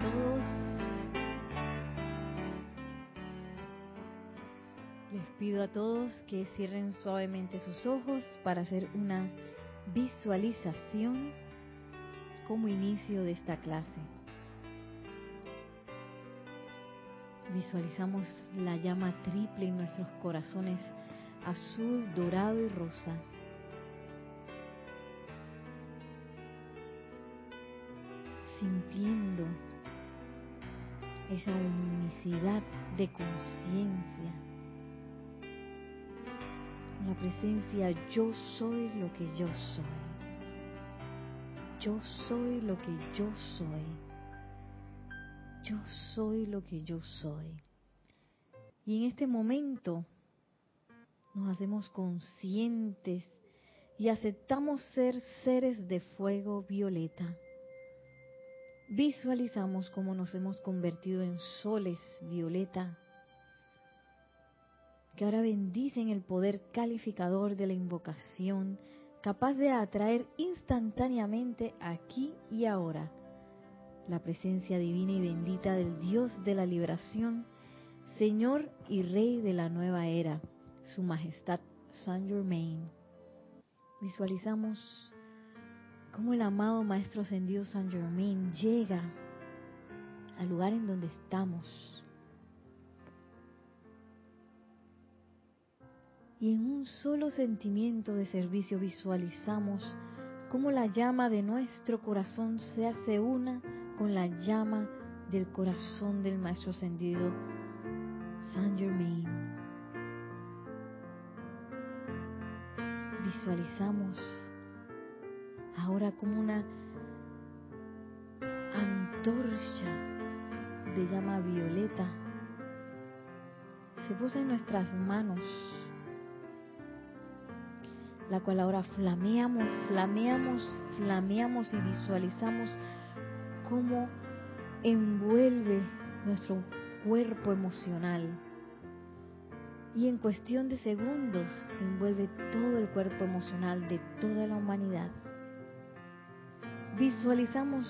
todos. Les pido a todos que cierren suavemente sus ojos para hacer una visualización como inicio de esta clase. Visualizamos la llama triple en nuestros corazones azul, dorado y rosa. Sintiendo esa unicidad de conciencia. La presencia yo soy lo que yo soy. Yo soy lo que yo soy. Yo soy lo que yo soy. Y en este momento nos hacemos conscientes y aceptamos ser seres de fuego violeta. Visualizamos cómo nos hemos convertido en soles violeta que ahora bendicen el poder calificador de la invocación, capaz de atraer instantáneamente aquí y ahora la presencia divina y bendita del Dios de la liberación, Señor y Rey de la nueva era, Su Majestad Saint Germain. Visualizamos cómo el amado Maestro Ascendido Saint Germain llega al lugar en donde estamos y en un solo sentimiento de servicio visualizamos cómo la llama de nuestro corazón se hace una con la llama del corazón del Maestro Ascendido Saint Germain. Visualizamos ahora como una antorcha de llama violeta se puso en nuestras manos la cual ahora flameamos, flameamos, flameamos y visualizamos cómo envuelve nuestro cuerpo emocional. Y en cuestión de segundos envuelve todo el cuerpo emocional de toda la humanidad. Visualizamos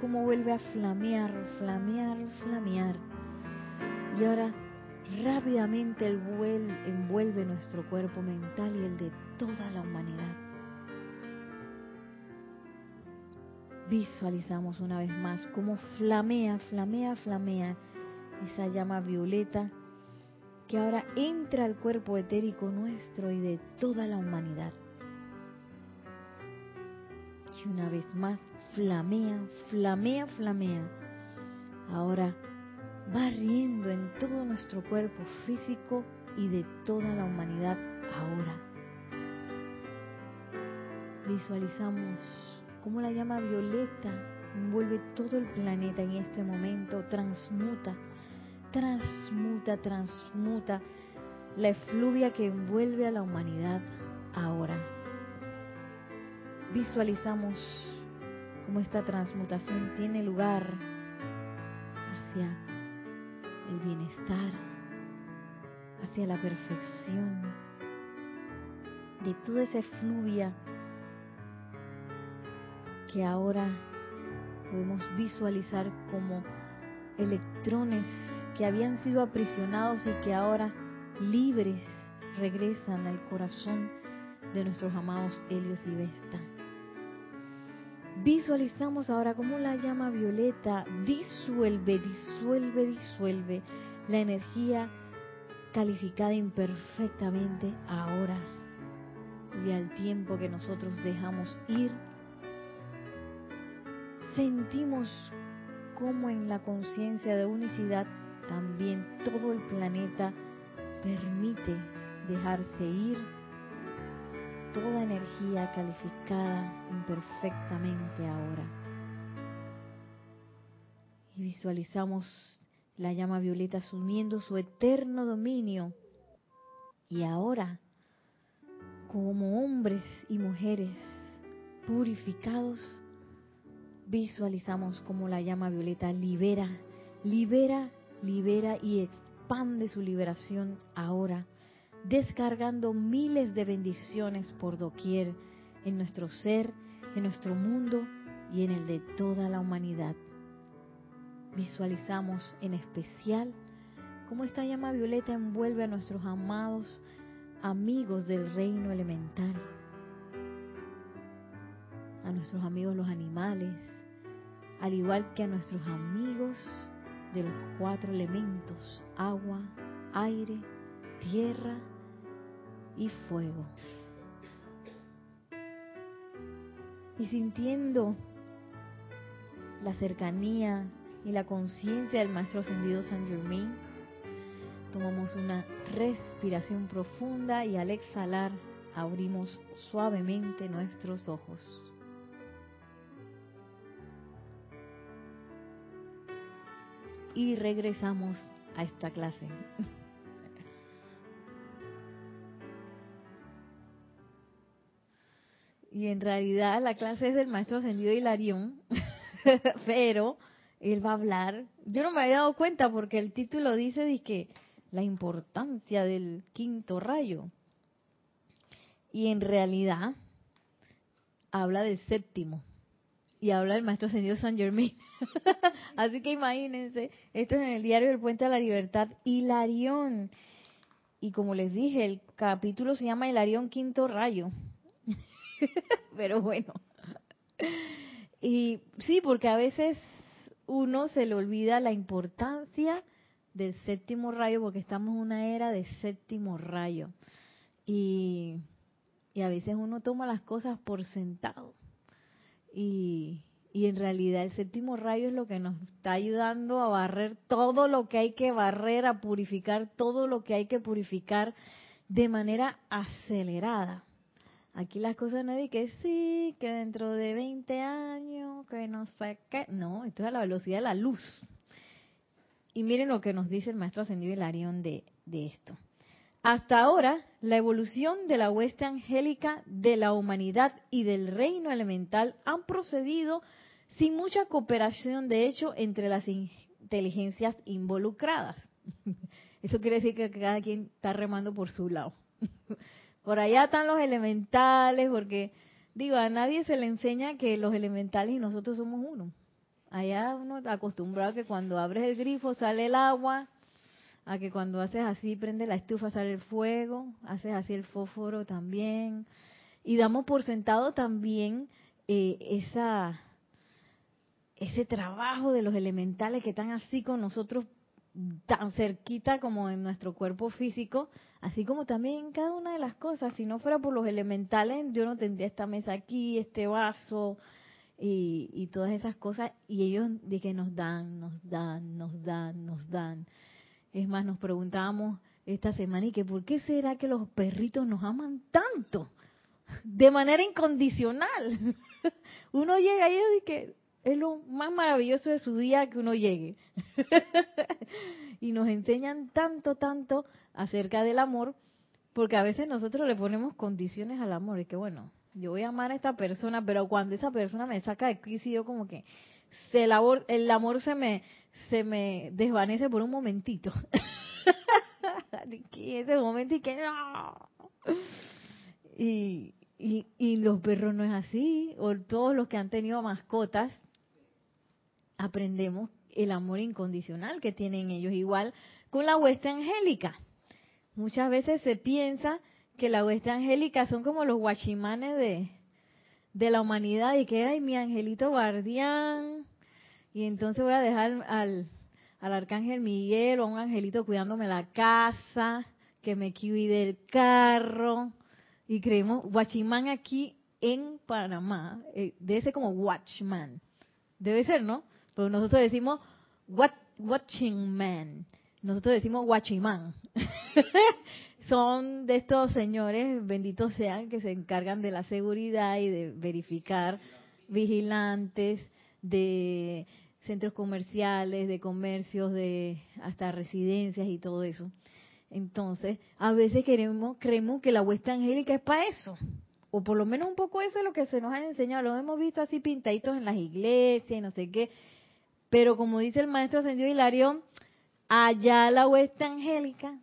cómo vuelve a flamear, flamear, flamear. Y ahora rápidamente envuelve nuestro cuerpo mental y el de toda la humanidad. Visualizamos una vez más cómo flamea, flamea, flamea esa llama violeta que ahora entra al cuerpo etérico nuestro y de toda la humanidad. Y una vez más flamea, flamea, flamea. Ahora barriendo en todo nuestro cuerpo físico y de toda la humanidad ahora. Visualizamos cómo la llama violeta envuelve todo el planeta en este momento, transmuta, transmuta, transmuta la efluvia que envuelve a la humanidad ahora. Visualizamos cómo esta transmutación tiene lugar hacia el bienestar, hacia la perfección, de toda esa efluvia que ahora podemos visualizar como electrones que habían sido aprisionados y que ahora libres regresan al corazón de nuestros amados Helios y Vesta. Visualizamos ahora cómo la llama violeta disuelve, disuelve, disuelve la energía calificada imperfectamente ahora y al tiempo que nosotros dejamos ir. Sentimos como en la conciencia de unicidad también todo el planeta permite dejarse ir toda energía calificada imperfectamente ahora. Y visualizamos la llama violeta asumiendo su eterno dominio. Y ahora, como hombres y mujeres purificados, visualizamos como la llama violeta libera, libera, libera y expande su liberación ahora descargando miles de bendiciones por doquier en nuestro ser, en nuestro mundo y en el de toda la humanidad. visualizamos en especial cómo esta llama violeta envuelve a nuestros amados amigos del reino elemental, a nuestros amigos los animales, al igual que a nuestros amigos de los cuatro elementos, agua, aire, tierra y fuego. Y sintiendo la cercanía y la conciencia del Maestro Ascendido San Germain, tomamos una respiración profunda y al exhalar abrimos suavemente nuestros ojos. Y regresamos a esta clase. Y en realidad la clase es del maestro ascendido Hilarión, pero él va a hablar. Yo no me había dado cuenta porque el título dice que la importancia del quinto rayo. Y en realidad habla del séptimo. Y habla del maestro ascendido San Germain. Así que imagínense, esto es en el diario del Puente a la Libertad, Hilarión. Y como les dije, el capítulo se llama Hilarión Quinto Rayo. Pero bueno. Y sí, porque a veces uno se le olvida la importancia del séptimo rayo, porque estamos en una era de séptimo rayo. Y, y a veces uno toma las cosas por sentado. Y, y en realidad el séptimo rayo es lo que nos está ayudando a barrer todo lo que hay que barrer, a purificar todo lo que hay que purificar de manera acelerada. Aquí las cosas no es que sí, que dentro de 20 años, que no sé qué. No, esto es a la velocidad de la luz. Y miren lo que nos dice el maestro ascendido Hilarión de, de esto. Hasta ahora, la evolución de la hueste angélica de la humanidad y del reino elemental han procedido sin mucha cooperación, de hecho, entre las inteligencias involucradas. Eso quiere decir que cada quien está remando por su lado. Por allá están los elementales, porque digo, a nadie se le enseña que los elementales y nosotros somos uno. Allá uno está acostumbrado a que cuando abres el grifo sale el agua, a que cuando haces así prende la estufa sale el fuego, haces así el fósforo también. Y damos por sentado también eh, esa ese trabajo de los elementales que están así con nosotros tan cerquita como en nuestro cuerpo físico, así como también cada una de las cosas. Si no fuera por los elementales, yo no tendría esta mesa aquí, este vaso y, todas esas cosas. Y ellos de que nos dan, nos dan, nos dan, nos dan. Es más, nos preguntábamos esta semana y que por qué será que los perritos nos aman tanto, de manera incondicional. Uno llega a ellos y que es lo más maravilloso de su día que uno llegue. y nos enseñan tanto, tanto acerca del amor, porque a veces nosotros le ponemos condiciones al amor. Y que bueno, yo voy a amar a esta persona, pero cuando esa persona me saca de crisis, yo como que se el, amor, el amor se me, se me desvanece por un momentito. ese momento y que no. Y, y los perros no es así, o todos los que han tenido mascotas, aprendemos el amor incondicional que tienen ellos, igual con la hueste angélica. Muchas veces se piensa que la hueste angélica son como los guachimanes de, de la humanidad y que, hay mi angelito guardián, y entonces voy a dejar al, al arcángel Miguel o a un angelito cuidándome la casa, que me cuide el carro, y creemos, guachimán aquí en Panamá, eh, debe ser como watchman, debe ser, ¿no? Pero nosotros decimos watching man. Nosotros decimos man. Son de estos señores, benditos sean, que se encargan de la seguridad y de verificar vigilantes de centros comerciales, de comercios, de hasta residencias y todo eso. Entonces, a veces queremos, creemos que la huesta angélica es para eso. O por lo menos un poco eso es lo que se nos ha enseñado. Lo hemos visto así pintaditos en las iglesias y no sé qué. Pero como dice el maestro ascendido Hilario, allá la hueste angélica,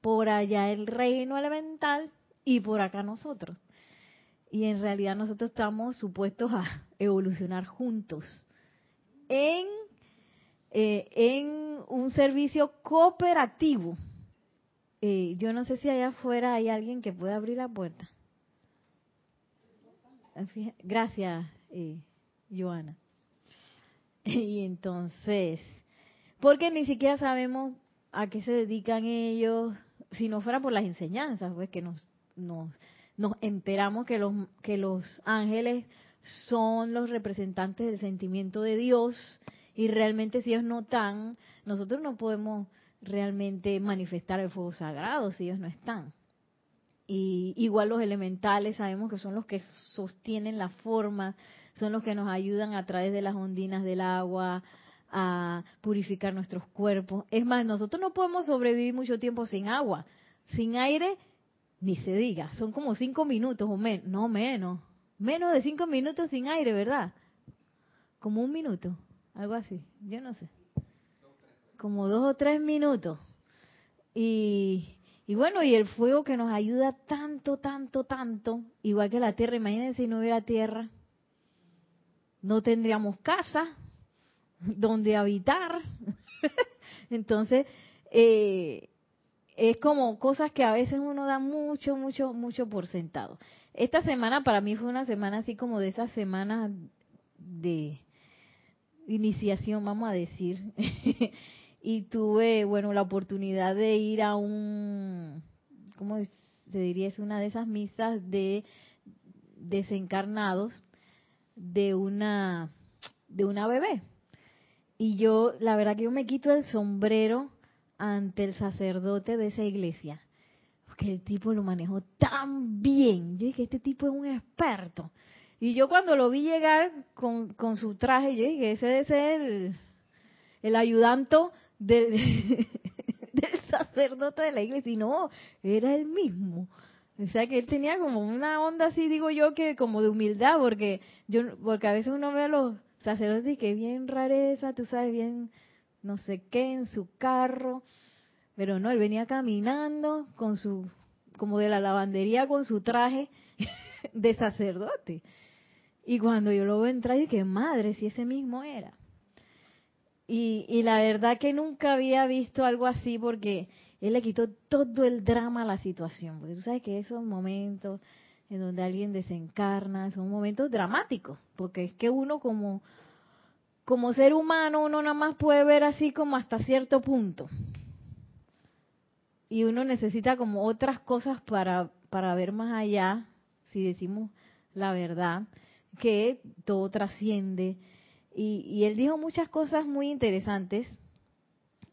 por allá el reino elemental y por acá nosotros. Y en realidad nosotros estamos supuestos a evolucionar juntos en eh, en un servicio cooperativo. Eh, yo no sé si allá afuera hay alguien que pueda abrir la puerta. Gracias, eh, Joana. Y entonces, porque ni siquiera sabemos a qué se dedican ellos, si no fuera por las enseñanzas, pues que nos, nos, nos enteramos que los, que los ángeles son los representantes del sentimiento de Dios y realmente si ellos no están, nosotros no podemos realmente manifestar el fuego sagrado si ellos no están. Y igual los elementales sabemos que son los que sostienen la forma, son los que nos ayudan a través de las ondinas del agua a purificar nuestros cuerpos. Es más, nosotros no podemos sobrevivir mucho tiempo sin agua. Sin aire, ni se diga. Son como cinco minutos o menos. No menos. Menos de cinco minutos sin aire, ¿verdad? Como un minuto. Algo así. Yo no sé. Como dos o tres minutos. Y, y bueno, y el fuego que nos ayuda tanto, tanto, tanto. Igual que la tierra. Imagínense si no hubiera tierra no tendríamos casa donde habitar. Entonces, eh, es como cosas que a veces uno da mucho, mucho, mucho por sentado. Esta semana para mí fue una semana así como de esas semanas de iniciación, vamos a decir. y tuve, bueno, la oportunidad de ir a un, ¿cómo se diría? Es una de esas misas de desencarnados de una de una bebé. Y yo, la verdad que yo me quito el sombrero ante el sacerdote de esa iglesia. Porque el tipo lo manejó tan bien. Yo dije, este tipo es un experto. Y yo cuando lo vi llegar con, con su traje, yo dije, ese debe ser el, ayudante del sacerdote de la iglesia. Y no, era el mismo. O sea que él tenía como una onda así, digo yo, que como de humildad, porque yo, porque a veces uno ve a los sacerdotes y que bien rareza, tú sabes, bien no sé qué, en su carro, pero no, él venía caminando con su, como de la lavandería con su traje de sacerdote. Y cuando yo lo veo entrar, que madre, si ese mismo era. Y, y la verdad que nunca había visto algo así porque él le quitó todo el drama a la situación, porque tú sabes que esos momentos en donde alguien desencarna son momentos dramáticos, porque es que uno como como ser humano uno nada más puede ver así como hasta cierto punto. Y uno necesita como otras cosas para para ver más allá, si decimos la verdad, que todo trasciende. Y, y él dijo muchas cosas muy interesantes,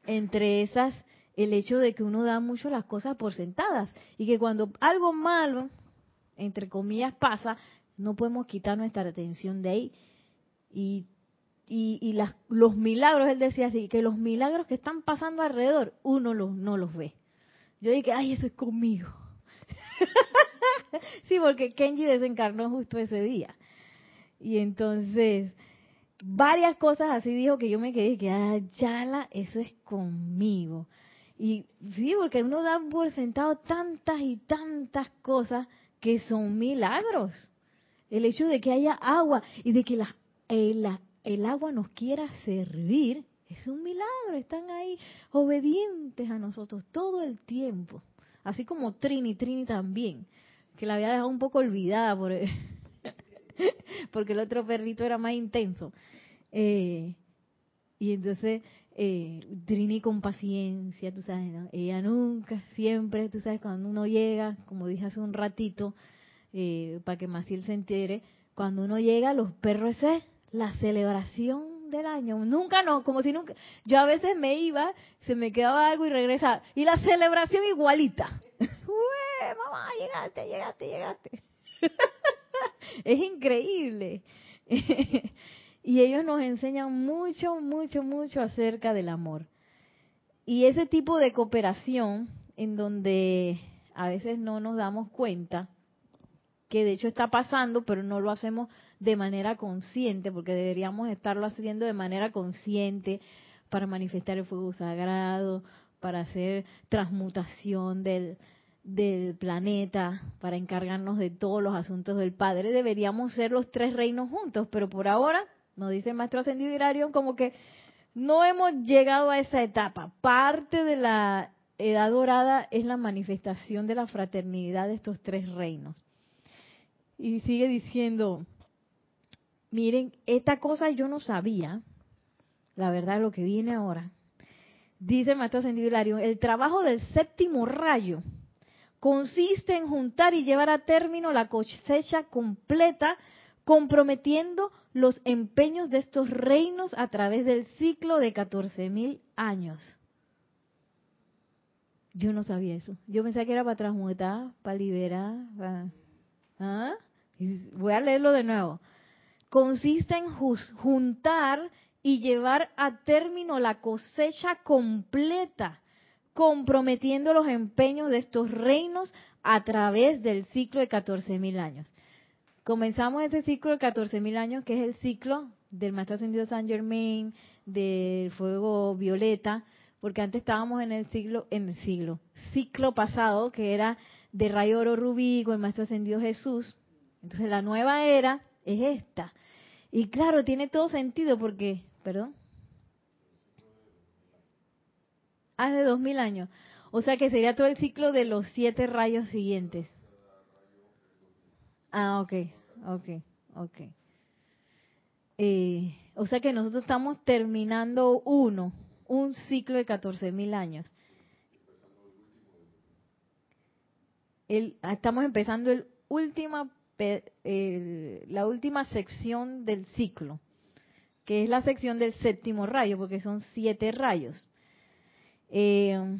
entre esas el hecho de que uno da mucho las cosas por sentadas y que cuando algo malo, entre comillas, pasa, no podemos quitar nuestra atención de ahí. Y, y, las, los milagros, él decía así, que los milagros que están pasando alrededor, uno los, no los ve. Yo dije, ay, eso es conmigo. sí, porque Kenji desencarnó justo ese día. Y entonces, varias cosas así dijo que yo me quedé, que, ah, Yala, eso es conmigo. Y sí, porque uno da por sentado tantas y tantas cosas que son milagros. El hecho de que haya agua y de que el, el agua nos quiera servir es un milagro. Están ahí obedientes a nosotros todo el tiempo. Así como Trini, Trini también, que la había dejado un poco olvidada por porque el otro perrito era más intenso. Eh, y entonces eh, Trini con paciencia, tú sabes, ¿no? Ella nunca, siempre, tú sabes, cuando uno llega, como dije hace un ratito, eh, para que Maciel se entere, cuando uno llega, los perros es la celebración del año. Nunca no, como si nunca. Yo a veces me iba, se me quedaba algo y regresaba. Y la celebración igualita. ¡Uy, mamá, llegaste, llegaste, llegaste! es increíble. Y ellos nos enseñan mucho, mucho, mucho acerca del amor. Y ese tipo de cooperación, en donde a veces no nos damos cuenta, que de hecho está pasando, pero no lo hacemos de manera consciente, porque deberíamos estarlo haciendo de manera consciente para manifestar el fuego sagrado, para hacer transmutación del, del planeta, para encargarnos de todos los asuntos del Padre. Deberíamos ser los tres reinos juntos, pero por ahora nos dice el maestro ascendido como que no hemos llegado a esa etapa. Parte de la edad dorada es la manifestación de la fraternidad de estos tres reinos. Y sigue diciendo, miren, esta cosa yo no sabía, la verdad lo que viene ahora. Dice el maestro ascendido el trabajo del séptimo rayo consiste en juntar y llevar a término la cosecha completa, comprometiendo los empeños de estos reinos a través del ciclo de 14.000 años. Yo no sabía eso. Yo pensaba que era para transmutar, para liberar. ¿Ah? Voy a leerlo de nuevo. Consiste en juntar y llevar a término la cosecha completa, comprometiendo los empeños de estos reinos a través del ciclo de 14.000 años. Comenzamos ese ciclo de 14.000 años, que es el ciclo del Maestro Ascendido San Germain, del fuego violeta, porque antes estábamos en el siglo, en el siglo, ciclo pasado, que era de rayo oro rubí con el Maestro Ascendido Jesús. Entonces la nueva era es esta. Y claro, tiene todo sentido porque, perdón. Hace dos mil años. O sea que sería todo el ciclo de los siete rayos siguientes. Ah, ok, ok, ok. Eh, o sea que nosotros estamos terminando uno, un ciclo de 14.000 años. El, estamos empezando el última, la última sección del ciclo, que es la sección del séptimo rayo, porque son siete rayos. Eh,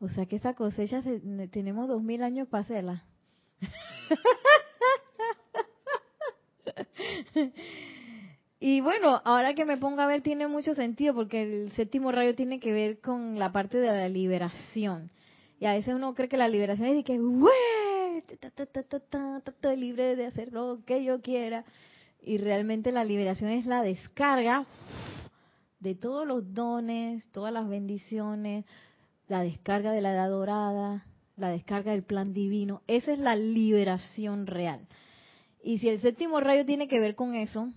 o sea que esa cosecha tenemos dos mil años para hacerla. y bueno, ahora que me pongo a ver tiene mucho sentido porque el séptimo rayo tiene que ver con la parte de la liberación. Y a veces uno cree que la liberación es de que, estoy libre de hacer lo que yo quiera. Y realmente la liberación es la descarga de todos los dones, todas las bendiciones, la descarga de la edad dorada, la descarga del plan divino. Esa es la liberación real. Y si el séptimo rayo tiene que ver con eso,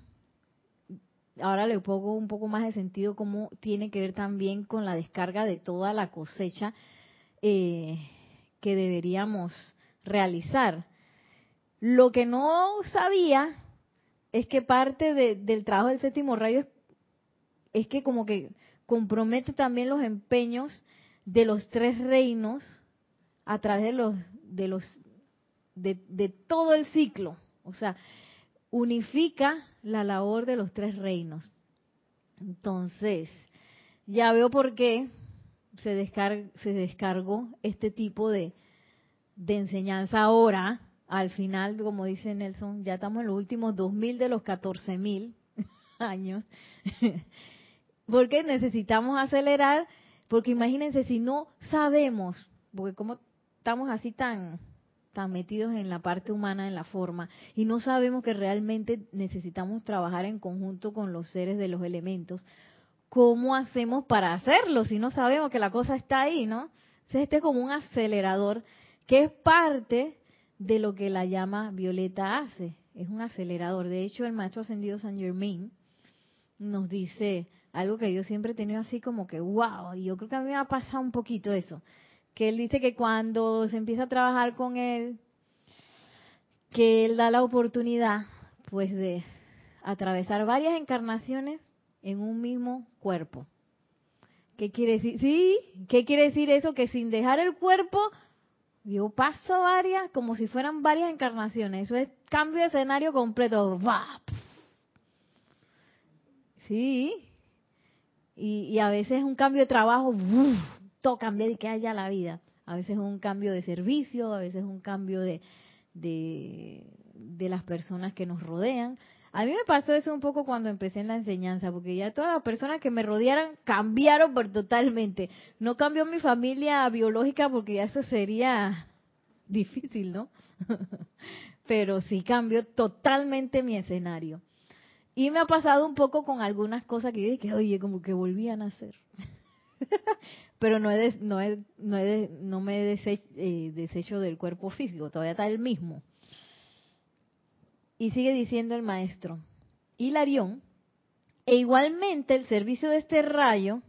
ahora le pongo un poco más de sentido cómo tiene que ver también con la descarga de toda la cosecha eh, que deberíamos realizar. Lo que no sabía es que parte del trabajo del séptimo rayo es, es que como que compromete también los empeños de los tres reinos a través de los de los de, todo el ciclo, o sea, unifica la labor de los tres reinos. Entonces, ya veo por qué se, se descargó este tipo de, de enseñanza ahora. Al final, como dice Nelson, ya estamos en los últimos 2.000 de los 14.000 años. porque necesitamos acelerar porque imagínense si no sabemos, porque como estamos así tan tan metidos en la parte humana, en la forma, y no sabemos que realmente necesitamos trabajar en conjunto con los seres de los elementos, ¿cómo hacemos para hacerlo si no sabemos que la cosa está ahí, no? Entonces este es como un acelerador que es parte de lo que la llama Violeta hace, es un acelerador. De hecho, el maestro ascendido San Germain nos dice, algo que yo siempre he tenido así como que, wow, y yo creo que a mí me ha pasado un poquito eso, que él dice que cuando se empieza a trabajar con él, que él da la oportunidad, pues, de atravesar varias encarnaciones en un mismo cuerpo. ¿Qué quiere decir? Sí, ¿qué quiere decir eso? Que sin dejar el cuerpo, yo paso varias, como si fueran varias encarnaciones. Eso es cambio de escenario completo. Sí, y, a veces es un cambio de trabajo, todo cambia de que haya la vida. A veces es un cambio de servicio, a veces es un cambio de, de, las personas que nos rodean. A mí me pasó eso un poco cuando empecé en la enseñanza, porque ya todas las personas que me rodearan cambiaron por totalmente. No cambió mi familia biológica porque ya eso sería difícil, ¿no? Pero sí cambió totalmente mi escenario. Y me ha pasado un poco con algunas cosas que yo dije, oye, como que volvían a hacer. Pero no, he no, no, no me he eh, deshecho, del cuerpo físico, todavía está el mismo. Y sigue diciendo el maestro, Hilarión E igualmente el servicio de este rayo,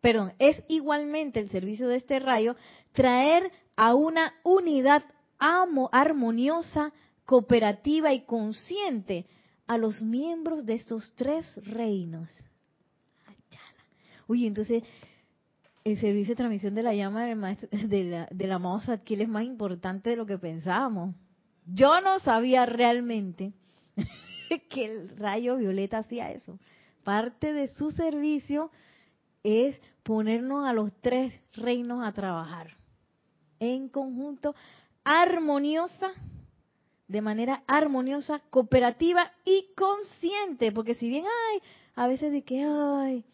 perdón, es igualmente el servicio de este rayo traer a una unidad armoniosa, cooperativa y consciente a los miembros de esos tres reinos. Uy, entonces el servicio de transmisión de la llama de la, del amado es más importante de lo que pensábamos. Yo no sabía realmente que el rayo violeta hacía eso. Parte de su servicio es ponernos a los tres reinos a trabajar en conjunto, armoniosa, de manera armoniosa, cooperativa y consciente, porque si bien hay a veces de que ay,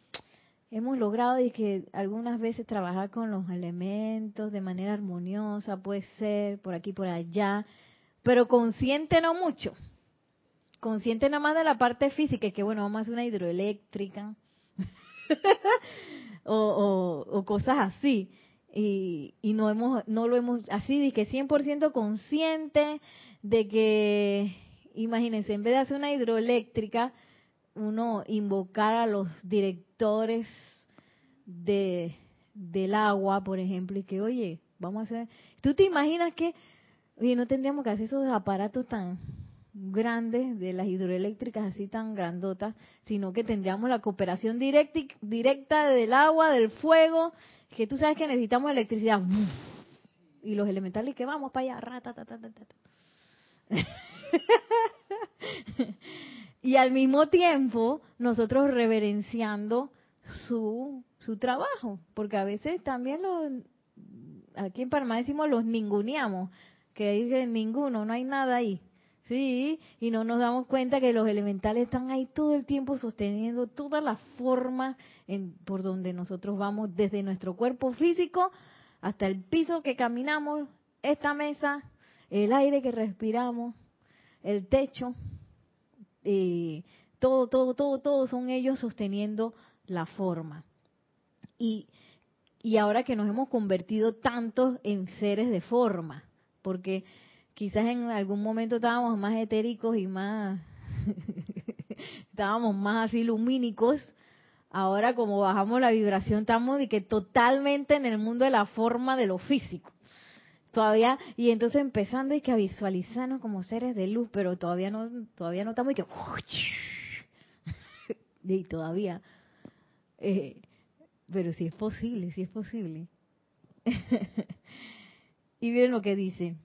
hemos logrado de que algunas veces trabajar con los elementos de manera armoniosa, puede ser por aquí por allá, pero consciente no mucho. Consciente nada más de la parte física, que bueno, vamos a hacer una hidroeléctrica o, o, cosas así. Y, y, no hemos no lo hemos así de que 100% consciente de que imagínense en vez de hacer una hidroeléctrica uno invocar a los directores de del agua por ejemplo y que oye vamos a hacer tú te imaginas que oye no tendríamos que hacer esos aparatos tan grandes de las hidroeléctricas así tan grandotas, sino que tendríamos la cooperación directa, directa del agua, del fuego, que tú sabes que necesitamos electricidad. Y los elementales que vamos para allá. Y al mismo tiempo nosotros reverenciando su, su trabajo, porque a veces también los, aquí en Panamá decimos los ninguneamos, que dicen ninguno, no hay nada ahí. Sí, y no nos damos cuenta que los elementales están ahí todo el tiempo sosteniendo toda la forma en, por donde nosotros vamos, desde nuestro cuerpo físico hasta el piso que caminamos, esta mesa, el aire que respiramos, el techo, eh, todo, todo, todo, todo son ellos sosteniendo la forma. Y, y ahora que nos hemos convertido tantos en seres de forma, porque quizás en algún momento estábamos más etéricos y más, estábamos más así lumínicos. Ahora como bajamos la vibración estamos de que totalmente en el mundo de la forma de lo físico. Todavía, y entonces empezando y que a visualizarnos como seres de luz, pero todavía no, todavía no estamos y que y todavía. Eh, pero si es posible, si es posible. y miren lo que dice.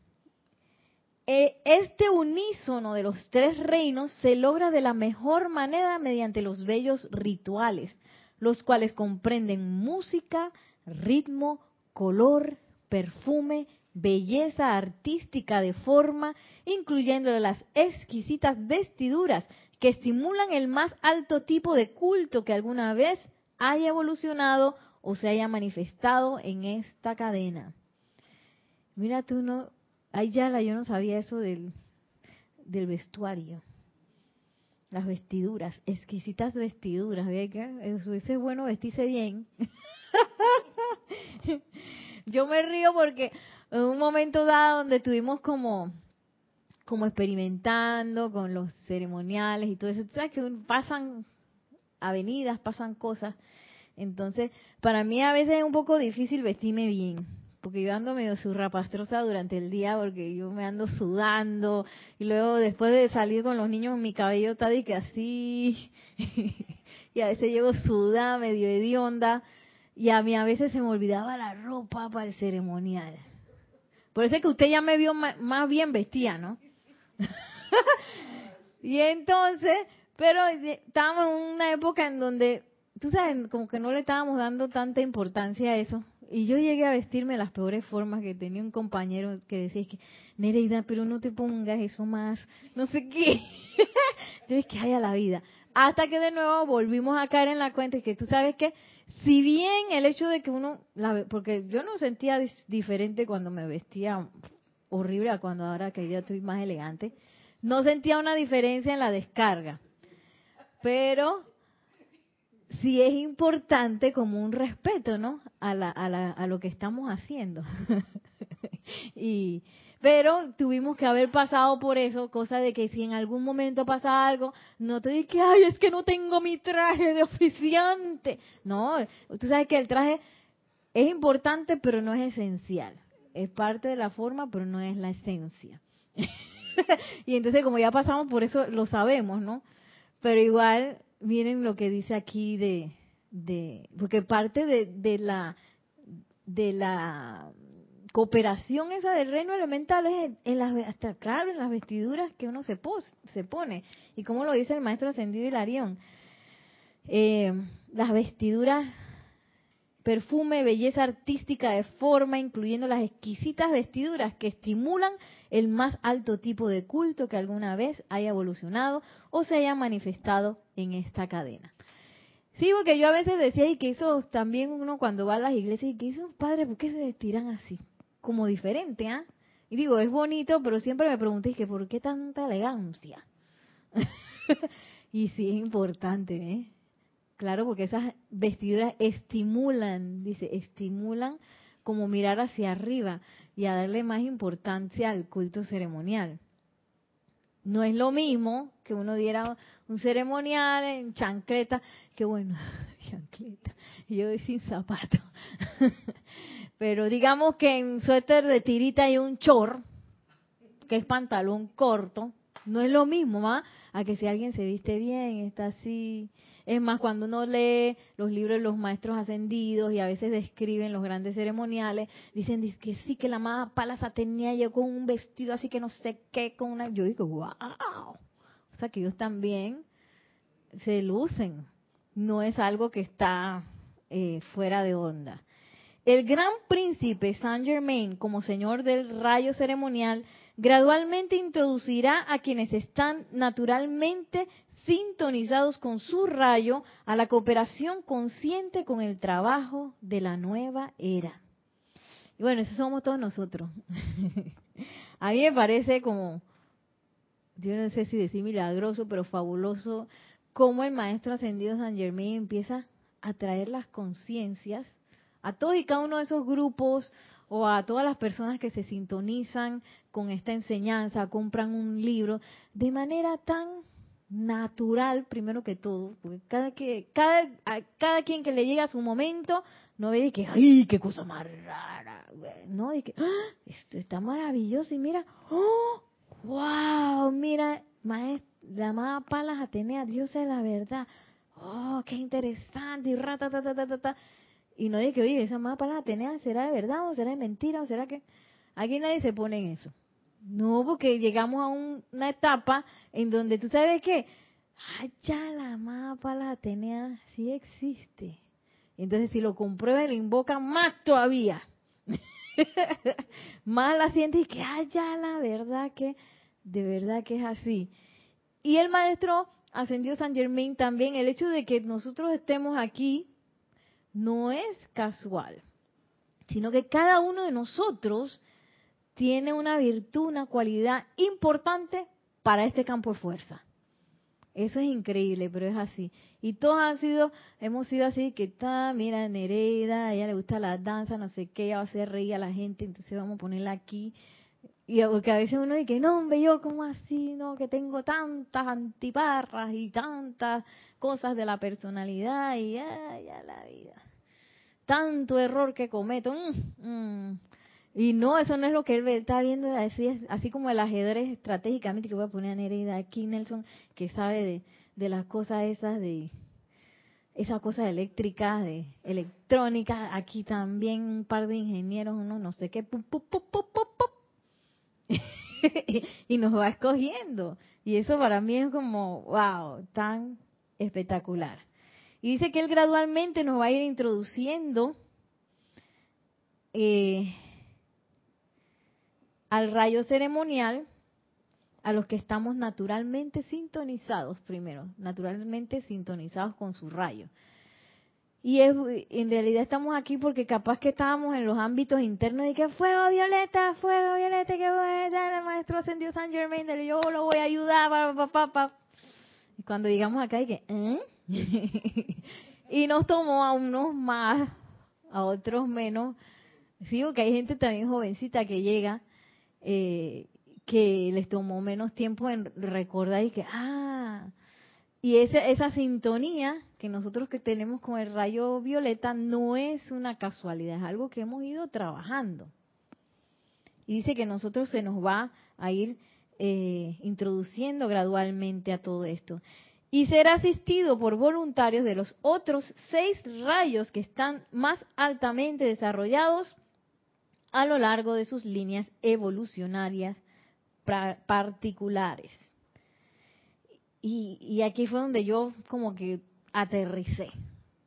Eh, este unísono de los tres reinos se logra de la mejor manera mediante los bellos rituales, los cuales comprenden música, ritmo, color, perfume, belleza artística de forma, incluyendo las exquisitas vestiduras que estimulan el más alto tipo de culto que alguna vez haya evolucionado o se haya manifestado en esta cadena. Mira tú, no, Ay, ya, yo no sabía eso del, del vestuario. Las vestiduras, exquisitas vestiduras. Eso, es bueno vestirse bien. yo me río porque en un momento dado donde estuvimos como como experimentando con los ceremoniales y todo eso, sabes que pasan avenidas, pasan cosas. Entonces, para mí a veces es un poco difícil vestirme bien porque yo ando medio surrapastrosa durante el día porque yo me ando sudando y luego después de salir con los niños mi cabello está de que así y a veces llevo sudada, medio hedionda y a mí a veces se me olvidaba la ropa para el ceremonial. Por eso es que usted ya me vio más, bien vestida, ¿no? y entonces, pero estábamos en una época en donde, tú sabes, como que no le estábamos dando tanta importancia a eso y yo llegué a vestirme las peores formas que tenía un compañero que decía que Nereida, pero no te pongas eso más, no sé qué. yo dije que hay a la vida. Hasta que de nuevo volvimos a caer en la cuenta y que tú sabes que si bien el hecho de que uno, porque yo no sentía diferente cuando me vestía horrible a cuando ahora que ya estoy más elegante, no sentía una diferencia en la descarga. Pero sí es importante como un respeto, ¿no? A, la, a, la, a lo que estamos haciendo. y, Pero tuvimos que haber pasado por eso, cosa de que si en algún momento pasa algo, no te que, ay, es que no tengo mi traje de oficiante. No, tú sabes que el traje es importante, pero no es esencial. Es parte de la forma, pero no es la esencia. y entonces como ya pasamos por eso, lo sabemos, ¿no? Pero igual, miren lo que dice aquí de, de porque parte de, de la de la cooperación esa del reino elemental es en, las hasta claro en las vestiduras que uno se se pone y como lo dice el maestro ascendido Hilarión eh, las vestiduras perfume, belleza artística de forma, incluyendo las exquisitas vestiduras que estimulan el más alto tipo de culto que alguna vez haya evolucionado o se haya manifestado en esta cadena. Sí, porque yo a veces decía y que eso también uno cuando va a las iglesias y que esos padres, ¿por qué se vestirán así? Como diferente, ¿ah? Y digo, es bonito, pero siempre me pregunté que ¿por qué tanta elegancia? y sí es importante, ¿eh? Claro, porque esas vestiduras estimulan, dice, estimulan como mirar hacia arriba y a darle más importancia al culto ceremonial. No es lo mismo que uno diera un ceremonial en chancleta, que bueno, chancleta, yo sin zapato. Pero digamos que en suéter de tirita y un chor, que es pantalón corto, no es lo mismo, ¿ma? A que si alguien se viste bien, está así, es más, cuando uno lee los libros de los maestros ascendidos y a veces describen los grandes ceremoniales, dicen que sí, que la amada Palas Atenea llegó con un vestido así que no sé qué, con una... Yo digo, wow. O sea, que ellos también se lucen. No es algo que está eh, fuera de onda. El gran príncipe Saint Germain, como señor del rayo ceremonial, gradualmente introducirá a quienes están naturalmente sintonizados con su rayo a la cooperación consciente con el trabajo de la nueva era. Y bueno, eso somos todos nosotros. a mí me parece como, yo no sé si decir milagroso, pero fabuloso, cómo el maestro ascendido San Germain empieza a traer las conciencias a todos y cada uno de esos grupos o a todas las personas que se sintonizan con esta enseñanza, compran un libro, de manera tan natural primero que todo, porque cada que cada cada quien que le llega a su momento no ve de que ay qué cosa más rara, no de que ¡Ah! esto está maravilloso y mira oh wow mira maestra la amada Palas Atenea Dios es la verdad oh qué interesante y ta. Y no de que oye esa amada Palas Atenea será de verdad o será de mentira o será que aquí nadie se pone en eso no, porque llegamos a una etapa en donde tú sabes que, ay, ya la mapa la Atenea sí existe. Entonces, si lo comprueba y lo invoca más todavía. más la siente y que, ay, ya la verdad que, de verdad que es así. Y el maestro ascendió San Germain también, el hecho de que nosotros estemos aquí no es casual, sino que cada uno de nosotros tiene una virtud, una cualidad importante para este campo de fuerza. Eso es increíble, pero es así. Y todos han sido, hemos sido así, que está, mira, Nereida, a ella le gusta la danza, no sé qué, ella va a hacer reír a la gente, entonces vamos a ponerla aquí. Y porque a veces uno dice, no, hombre, yo como así, no, que tengo tantas antiparras y tantas cosas de la personalidad y ya, ya la vida. Tanto error que cometo. Mm, mm. Y no, eso no es lo que él está viendo, así, así como el ajedrez estratégicamente, que voy a poner a Nereida aquí, Nelson, que sabe de, las cosas esas, de esas cosas eléctricas, de electrónica, aquí también un par de ingenieros, uno no sé qué, y nos va escogiendo. Y eso para mí es como, wow, tan espectacular. Y dice que él gradualmente nos va a ir introduciendo eh, al rayo ceremonial a los que estamos naturalmente sintonizados primero, naturalmente sintonizados con su rayo. Y es, en realidad estamos aquí porque capaz que estábamos en los ámbitos internos de que fuego violeta, fuego violeta, que voy a dar el maestro ascendió San Germain, yo lo voy a ayudar, papá, Y cuando llegamos acá, y que, ¿eh? y nos tomó a unos más, a otros menos. Sigo que hay gente también jovencita que llega eh, que les tomó menos tiempo en recordar y que, ah, y esa, esa sintonía que nosotros que tenemos con el rayo violeta no es una casualidad, es algo que hemos ido trabajando. Y dice que nosotros se nos va a ir eh, introduciendo gradualmente a todo esto. Y será asistido por voluntarios de los otros seis rayos que están más altamente desarrollados a lo largo de sus líneas evolucionarias particulares. Y, aquí fue donde yo como que aterricé,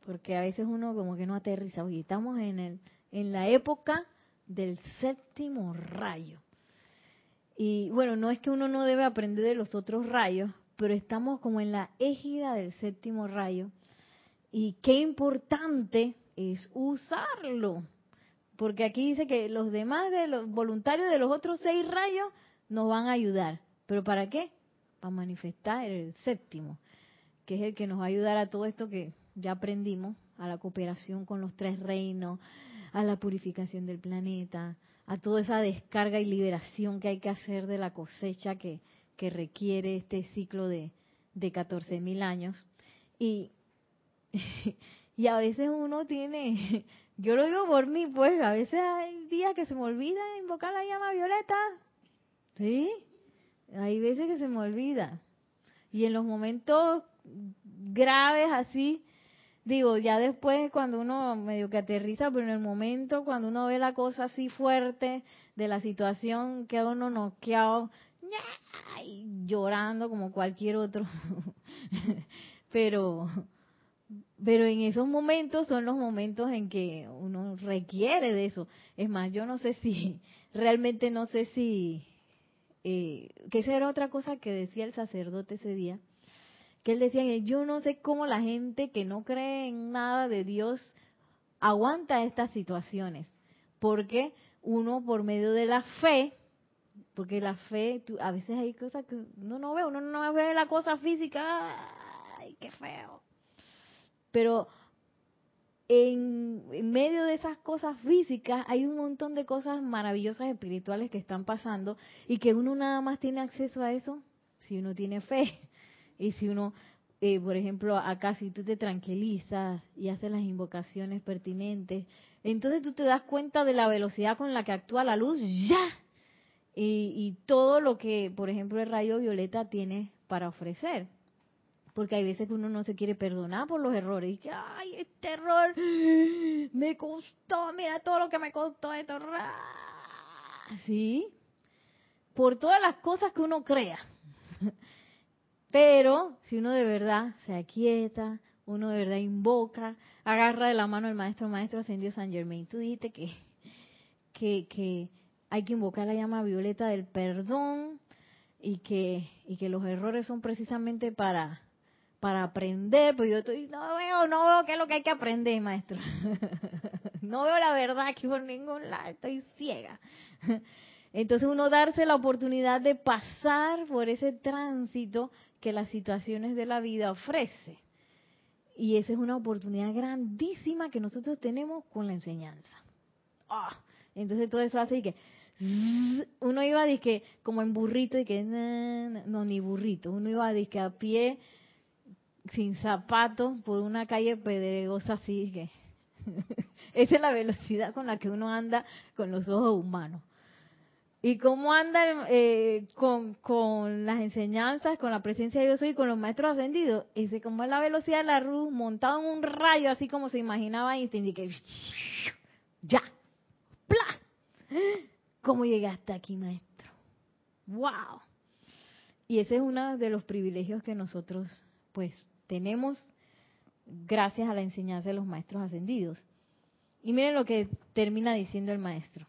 porque a veces uno como que no aterriza. Oye, estamos en, el, en la época del séptimo rayo. Y bueno, no es que uno no debe aprender de los otros rayos, pero estamos como en la égida del séptimo rayo. Y qué importante es usarlo. Porque aquí dice que los demás de los voluntarios de los otros seis rayos nos van a ayudar. ¿Pero para qué? Para manifestar el séptimo, que es el que nos va a ayudar a todo esto que ya aprendimos, a la cooperación con los tres reinos, a la purificación del planeta, a toda esa descarga y liberación que hay que hacer de la cosecha que, que requiere este ciclo de, de 14.000 años. Y, y a veces uno tiene, yo lo digo por mí, pues, a veces hay días que se me olvida invocar la llama violeta. ¿Sí? Hay veces que se me olvida. Y en los momentos graves así, digo, ya después cuando uno medio que aterriza, pero en el momento cuando uno ve la cosa así fuerte de la situación, queda uno noqueado, llorando como cualquier otro. pero pero en esos momentos son los momentos en que uno requiere de eso. Es más, yo no sé si, realmente no sé si, eh, que esa era otra cosa que decía el sacerdote ese día, que él decía, yo no sé cómo la gente que no cree en nada de Dios aguanta estas situaciones, porque uno por medio de la fe, porque la fe, a veces hay cosas que uno no ve, uno no ve la cosa física, ay, qué feo. Pero en, en, medio de esas cosas físicas hay un montón de cosas maravillosas espirituales que están pasando y que uno nada más tiene acceso a eso si uno tiene fe. Y si uno, eh, por ejemplo, acá si tú te tranquilizas y haces las invocaciones pertinentes, entonces tú te das cuenta de la velocidad con la que actúa la luz ya. Y, y todo lo que, por ejemplo, el rayo violeta tiene para ofrecer porque hay veces que uno no se quiere perdonar por los errores. Y ay este error me costó mira todo lo que me costó esto sí por todas las cosas que uno crea. Pero si uno de verdad se aquieta uno de verdad invoca agarra de la mano al maestro maestro ascendió San Germain tú dijiste que que que hay que invocar la llama violeta del perdón y que y que los errores son precisamente para para aprender, pues yo estoy, no veo, no veo qué es lo que hay que aprender, maestro. no veo la verdad aquí por ningún lado, estoy ciega. Entonces uno darse la oportunidad de pasar por ese tránsito que las situaciones de la vida ofrece. Y esa es una oportunidad grandísima que nosotros tenemos con la enseñanza. Ah, entonces todo eso hace que uno iba a como en burrito y que no, ni burrito, uno iba a que a pie sin zapatos por una calle pedregosa así que esa es la velocidad con la que uno anda con los ojos humanos y cómo anda eh, con, con las enseñanzas, con la presencia de Dios y con los maestros ascendidos, ese como es la velocidad de la luz montado en un rayo así como se imaginaba Einstein y que ya, ¡pla! ¿Cómo llegaste aquí, maestro? ¡Wow! Y ese es uno de los privilegios que nosotros pues tenemos gracias a la enseñanza de los maestros ascendidos. Y miren lo que termina diciendo el maestro.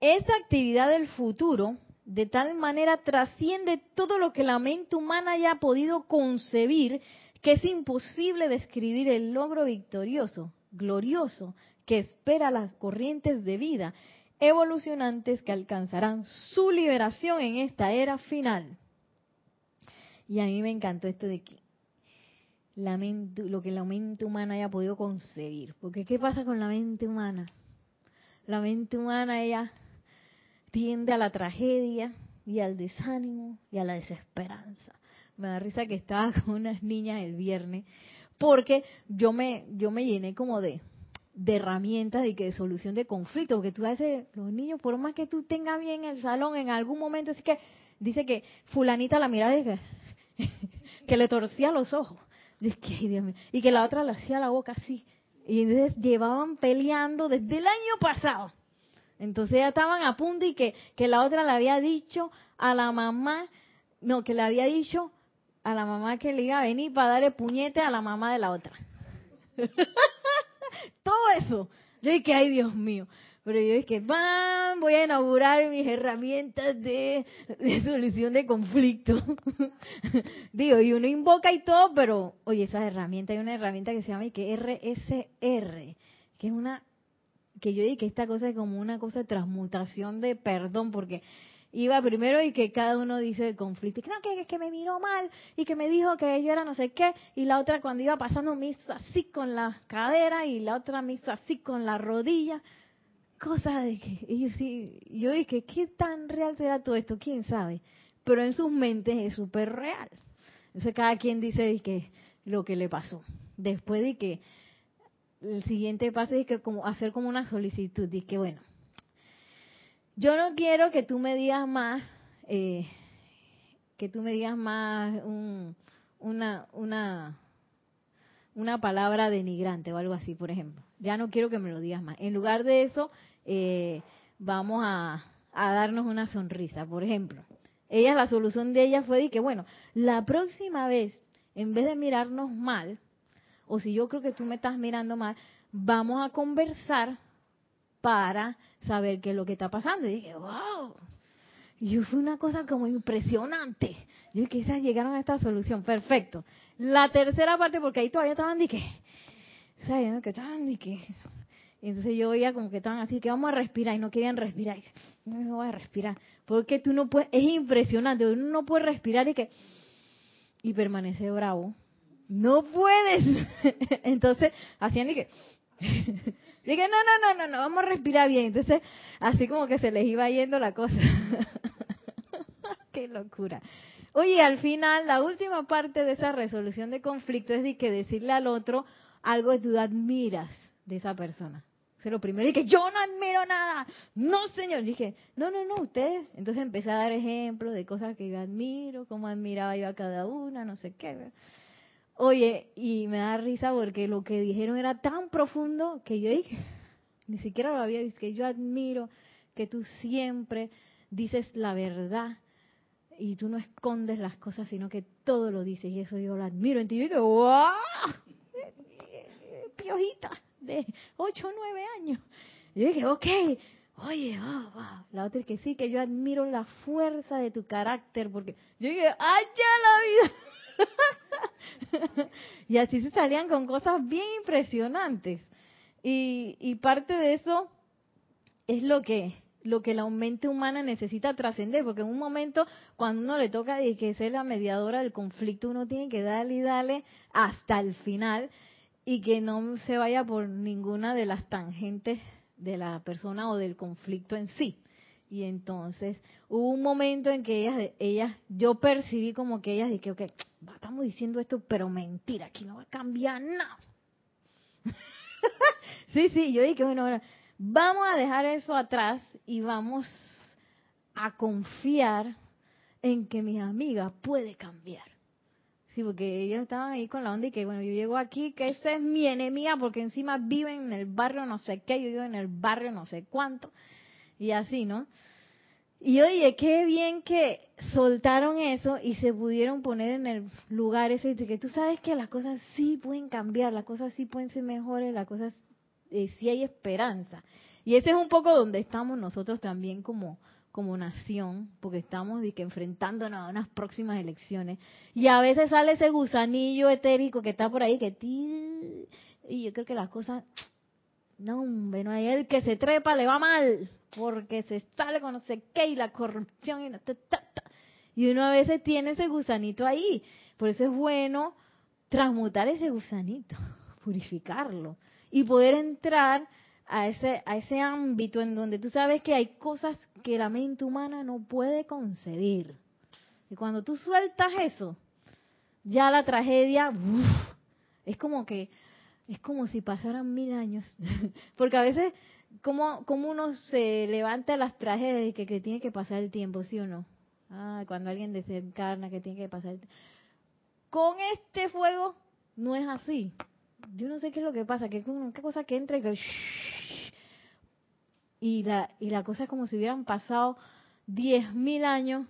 Esa actividad del futuro de tal manera trasciende todo lo que la mente humana haya podido concebir que es imposible describir el logro victorioso, glorioso, que espera las corrientes de vida evolucionantes que alcanzarán su liberación en esta era final. Y a mí me encantó esto de que la mente, lo que la mente humana haya podido concebir. Porque ¿qué pasa con la mente humana? La mente humana, ella tiende a la tragedia y al desánimo y a la desesperanza. Me da risa que estaba con unas niñas el viernes porque yo me yo me llené como de, de herramientas y que de solución de conflictos, porque tú haces los niños por más que tú tengas bien el salón en algún momento así que dice que fulanita la miraba y que, que le torcía los ojos. Y que la otra le hacía la boca así. Y llevaban peleando desde el año pasado. Entonces ya estaban a punto y que, que la otra le había dicho a la mamá, no, que le había dicho a la mamá que le iba a venir para darle puñete a la mamá de la otra. Todo eso. Yo dije, ay Dios mío. Pero yo dije, ¡bam! Voy a inaugurar mis herramientas de, solución de conflicto. Digo, y uno invoca y todo, pero, oye, esa herramienta, hay una herramienta que se llama que RSR, que es una, que yo dije que esta cosa es como una cosa de transmutación de perdón, porque iba primero y que cada uno dice el conflicto, que no, que, que me miró mal y que me dijo que yo era no sé qué, y la otra cuando iba pasando me hizo así con la cadera y la otra me hizo así con la rodilla cosa de que yo sí, yo dije, ¿qué tan real será todo esto? ¿Quién sabe? Pero en sus mentes es súper real. Entonces cada quien dice que lo que le pasó. Después de que el siguiente paso es que como hacer como una solicitud, y que bueno, yo no quiero que tú me digas más, eh, que tú me digas más una, una, una palabra denigrante o algo así, por ejemplo. Ya no quiero que me lo digas más. En lugar de eso, eh, vamos a, darnos una sonrisa. Por ejemplo, ella, la solución de ella fue de que, bueno, la próxima vez, en vez de mirarnos mal, o si yo creo que tú me estás mirando mal, vamos a conversar para saber qué es lo que está pasando. Y dije, wow. Y fue una cosa como impresionante. Yo quizás llegaron a esta solución. Perfecto. La tercera parte, porque ahí todavía estaban de ¿sabes? Que estaban de que. Entonces yo veía como que estaban así, que vamos a respirar y no querían respirar. No me voy a respirar. Porque tú no puedes, es impresionante, uno no puede respirar y que. Y permanece bravo. No puedes. Entonces hacían y que. Dije, no, no, no, no, no, vamos a respirar bien. Entonces, así como que se les iba yendo la cosa. Qué locura. Oye, al final, la última parte de esa resolución de conflicto es de que decirle al otro algo que tú admiras de esa persona. O lo primero, que yo no admiro nada. No, señor. Dije, no, no, no, ustedes. Entonces empecé a dar ejemplos de cosas que yo admiro, cómo admiraba yo a cada una, no sé qué. Oye, y me da risa porque lo que dijeron era tan profundo que yo dije, ni siquiera lo había visto, que yo admiro que tú siempre dices la verdad y tú no escondes las cosas, sino que todo lo dices y eso yo lo admiro en ti. Y yo digo, ¡wow! Piojita de 8 o 9 años. Y yo dije, ok, oye, oh, wow. La otra es que sí, que yo admiro la fuerza de tu carácter, porque yo dije, ¡ay, la vida! y así se salían con cosas bien impresionantes. Y, y parte de eso es lo que lo que la mente humana necesita trascender, porque en un momento cuando uno le toca y que ser la mediadora del conflicto, uno tiene que darle y darle hasta el final y que no se vaya por ninguna de las tangentes de la persona o del conflicto en sí. Y entonces hubo un momento en que ellas, ellas yo percibí como que ellas dije, ok, estamos diciendo esto, pero mentira, aquí no va a cambiar nada. sí, sí, yo dije, bueno, ahora Vamos a dejar eso atrás y vamos a confiar en que mi amiga puede cambiar. Sí, porque ellos estaban ahí con la onda y que, bueno, yo llego aquí, que esa es mi enemiga, porque encima viven en el barrio no sé qué, yo vivo en el barrio no sé cuánto, y así, ¿no? Y oye, qué bien que soltaron eso y se pudieron poner en el lugar ese de que tú sabes que las cosas sí pueden cambiar, las cosas sí pueden ser mejores, las cosas eh, si hay esperanza. Y ese es un poco donde estamos nosotros también como, como nación, porque estamos que enfrentándonos a unas próximas elecciones. Y a veces sale ese gusanillo etérico que está por ahí, que y yo creo que las cosas, no, hombre, no hay el que se trepa, le va mal, porque se sale con no sé qué, y la corrupción, y, la, y uno a veces tiene ese gusanito ahí. Por eso es bueno transmutar ese gusanito, purificarlo y poder entrar a ese, a ese ámbito en donde tú sabes que hay cosas que la mente humana no puede concebir. Y cuando tú sueltas eso, ya la tragedia es como que es como si pasaran mil años, porque a veces como como uno se levanta de las tragedias que, que tiene que pasar el tiempo, ¿sí o no? Ah, cuando alguien desencarna que tiene que pasar el tiempo. Con este fuego no es así. Yo no sé qué es lo que pasa, que es una cosa que entra y que y la y la cosa es como si hubieran pasado diez mil años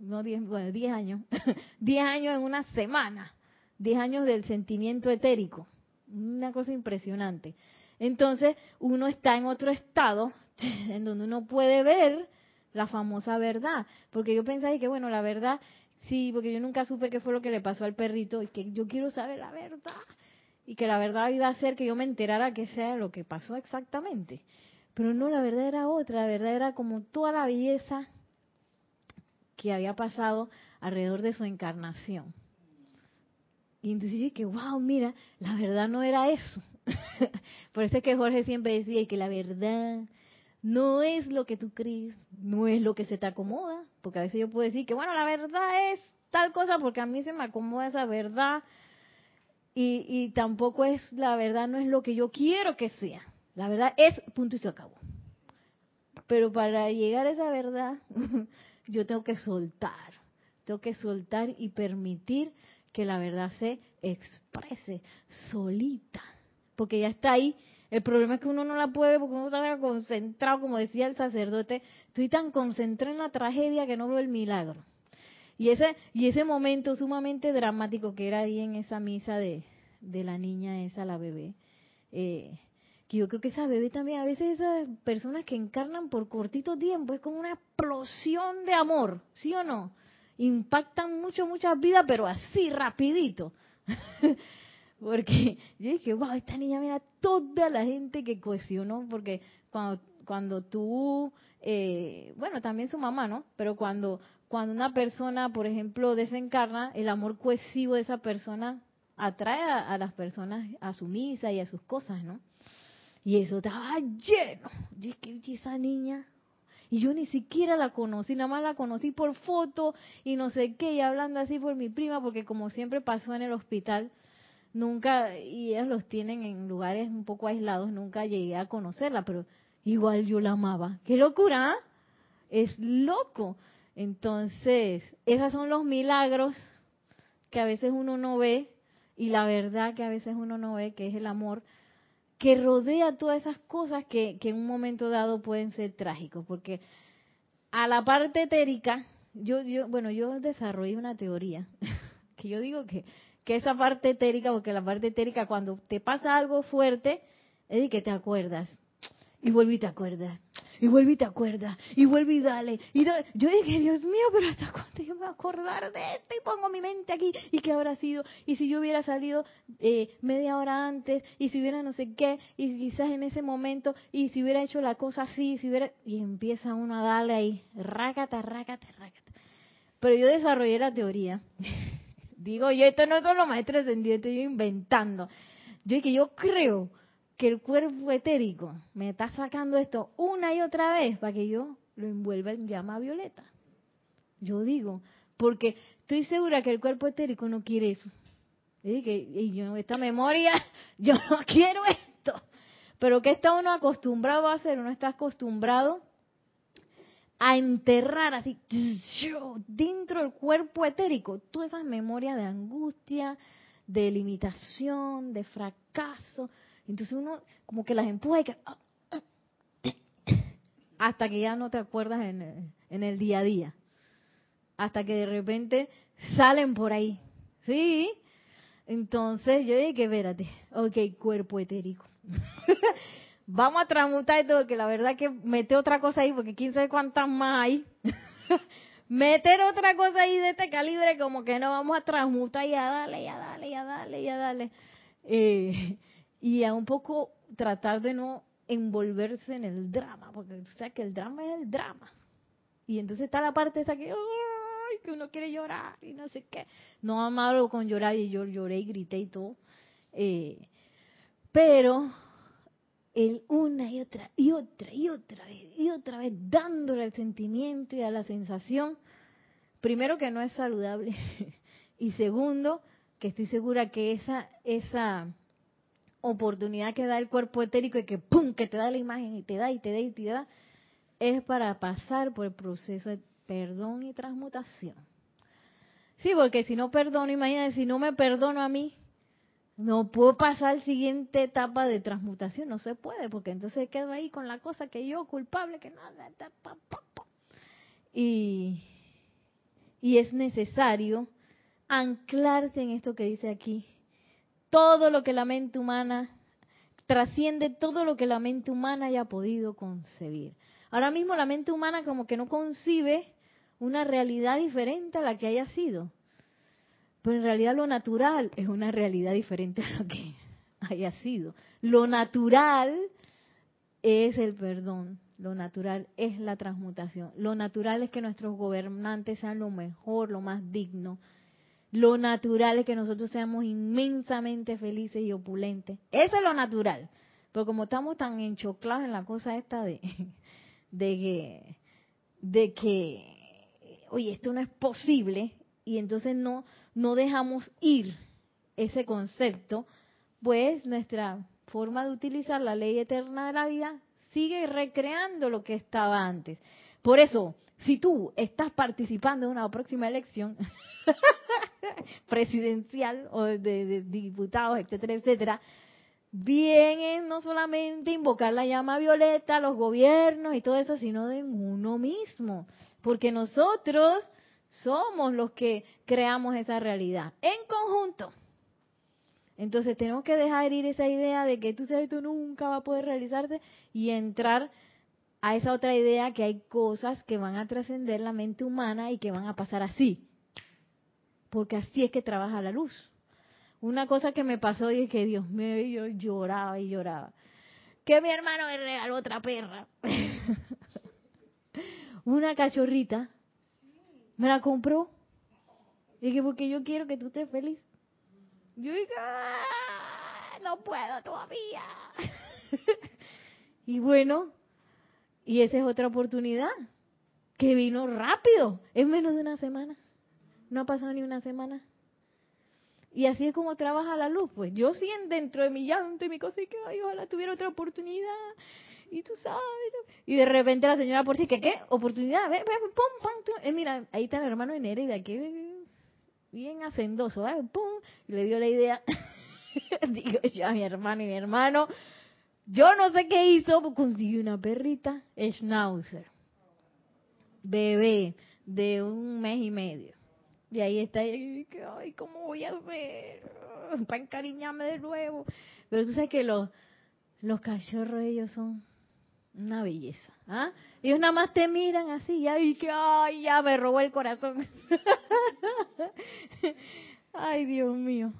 no 10, bueno, 10 años, 10 años en una semana, 10 años del sentimiento etérico, una cosa impresionante. Entonces uno está en otro estado en donde uno puede ver la famosa verdad, porque yo pensaba que bueno, la verdad, sí, porque yo nunca supe qué fue lo que le pasó al perrito y que yo quiero saber la verdad y que la verdad iba a ser que yo me enterara que sea lo que pasó exactamente. Pero no, la verdad era otra, la verdad era como toda la belleza que había pasado alrededor de su encarnación. Y entonces yo dije, wow, mira, la verdad no era eso. Por eso es que Jorge siempre decía que la verdad no es lo que tú crees, no es lo que se te acomoda, porque a veces yo puedo decir que, bueno, la verdad es tal cosa porque a mí se me acomoda esa verdad y, y tampoco es, la verdad no es lo que yo quiero que sea. La verdad es, punto y se acabó. Pero para llegar a esa verdad, yo tengo que soltar, tengo que soltar y permitir que la verdad se exprese solita, porque ya está ahí. El problema es que uno no la puede porque uno está concentrado, como decía el sacerdote, estoy tan concentrado en la tragedia que no veo el milagro. Y ese, y ese momento sumamente dramático que era ahí en esa misa de, de la niña esa, la bebé, eh, que yo creo que esa bebé también, a veces esas personas que encarnan por cortito tiempo, es como una explosión de amor, ¿sí o no? Impactan mucho, muchas vidas, pero así, rapidito. porque yo dije, wow, esta niña, mira, toda la gente que cohesionó, porque cuando, cuando tú, eh, bueno, también su mamá, ¿no? Pero cuando, cuando una persona, por ejemplo, desencarna, el amor cohesivo de esa persona atrae a las personas a su misa y a sus cosas, ¿no? Y eso estaba lleno. Y es que esa niña, y yo ni siquiera la conocí, nada más la conocí por foto y no sé qué, y hablando así por mi prima, porque como siempre pasó en el hospital, nunca, y ellos los tienen en lugares un poco aislados, nunca llegué a conocerla, pero igual yo la amaba. ¡Qué locura! ¿ah? Es loco. Entonces, esos son los milagros que a veces uno no ve y la verdad que a veces uno no ve, que es el amor que rodea todas esas cosas que, en un momento dado pueden ser trágicos, porque a la parte etérica, yo, yo, bueno, yo desarrollé una teoría, que yo digo que, que esa parte etérica, porque la parte etérica cuando te pasa algo fuerte, es de que te acuerdas, y vuelve y te acuerdas, y vuelve y te acuerdas, y vuelve y dale. Y yo dije, Dios mío, pero ¿hasta cuándo yo me voy a acordar de esto? Y pongo mi mente aquí, ¿y qué habrá sido? Y si yo hubiera salido eh, media hora antes, y si hubiera no sé qué, y quizás en ese momento, y si hubiera hecho la cosa así, si hubiera... Y empieza uno a darle ahí, rácata, rácata, rácata. Pero yo desarrollé la teoría. Digo, yo esto no son los maestros ascendientes, estoy inventando. Yo dije, yo creo que el cuerpo etérico me está sacando esto una y otra vez para que yo lo envuelva en llama violeta. Yo digo, porque estoy segura que el cuerpo etérico no quiere eso. Y, que, y yo, esta memoria, yo no quiero esto. Pero ¿qué está uno acostumbrado a hacer? Uno está acostumbrado a enterrar así dentro del cuerpo etérico todas esas memorias de angustia, de limitación, de fracaso, entonces uno como que las empuja y que... Ah, ah, hasta que ya no te acuerdas en, en el día a día. Hasta que de repente salen por ahí. ¿Sí? Entonces yo dije, espérate, ok, cuerpo etérico. Vamos a transmutar todo, que la verdad que mete otra cosa ahí, porque quién sabe cuántas más hay. Meter otra cosa ahí de este calibre, como que no vamos a transmutar y a darle, y a darle, y a darle, y a darle. Eh, y a un poco tratar de no envolverse en el drama, porque o sea que el drama es el drama. Y entonces está la parte esa que, ¡ay! que uno quiere llorar y no sé qué. No amado con llorar y yo lloré y grité y todo. Eh, pero el una y otra y otra y otra vez y otra vez dándole al sentimiento y a la sensación, primero que no es saludable y segundo que estoy segura que esa esa oportunidad que da el cuerpo etérico y que pum que te da la imagen y te da y te da y te da es para pasar por el proceso de perdón y transmutación. Sí, porque si no perdono, imagínate, si no me perdono a mí, no puedo pasar la siguiente etapa de transmutación, no se puede, porque entonces quedo ahí con la cosa que yo culpable, que nada, y, y es necesario anclarse en esto que dice aquí. Todo lo que la mente humana trasciende todo lo que la mente humana haya podido concebir. Ahora mismo la mente humana como que no concibe una realidad diferente a la que haya sido. Pero en realidad lo natural es una realidad diferente a lo que haya sido. Lo natural es el perdón, lo natural es la transmutación, lo natural es que nuestros gobernantes sean lo mejor, lo más digno. Lo natural es que nosotros seamos inmensamente felices y opulentes. Eso es lo natural. Pero como estamos tan enchoclados en la cosa esta de, de que, de que, oye, esto no es posible, y entonces no, no dejamos ir ese concepto, pues nuestra forma de utilizar la ley eterna de la vida sigue recreando lo que estaba antes. Por eso, si tú estás participando en una próxima elección presidencial o de, de, diputados, etcétera, etcétera, bien es no solamente invocar la llama violeta, los gobiernos y todo eso, sino de uno mismo. Porque nosotros somos los que creamos esa realidad en conjunto. Entonces tenemos que dejar ir esa idea de que tú sabes tú nunca va a poder realizarse y entrar a esa otra idea que hay cosas que van a trascender la mente humana y que van a pasar así. Porque así es que trabaja la luz. Una cosa que me pasó y es que Dios mío, yo lloraba y lloraba. Que mi hermano me regaló otra perra. Una cachorrita me la compró. Y que porque yo quiero que tú estés feliz. Yo dije, ah, no puedo todavía. y bueno, y esa es otra oportunidad que vino rápido, en menos de una semana. No ha pasado ni una semana. Y así es como trabaja la luz. Pues yo sí dentro de mi llanto y mi cosa y que ay, ojalá tuviera otra oportunidad y tú sabes. Y de repente la señora por si que qué, oportunidad, ve, ve, pum, pum, eh, mira, ahí está el hermano de Nereida, que bien hacendoso, ¿eh? pum, y le dio la idea. Digo yo a mi hermano y mi hermano, yo no sé qué hizo, pues consiguió una perrita, Schnauzer, bebé de un mes y medio. Y ahí está, y ay, ¿cómo voy a hacer? Para encariñarme de nuevo. Pero tú sabes que los, los cachorros ellos son una belleza. ¿ah? Ellos nada más te miran así, y que, ay, ya me robó el corazón. ay, Dios mío.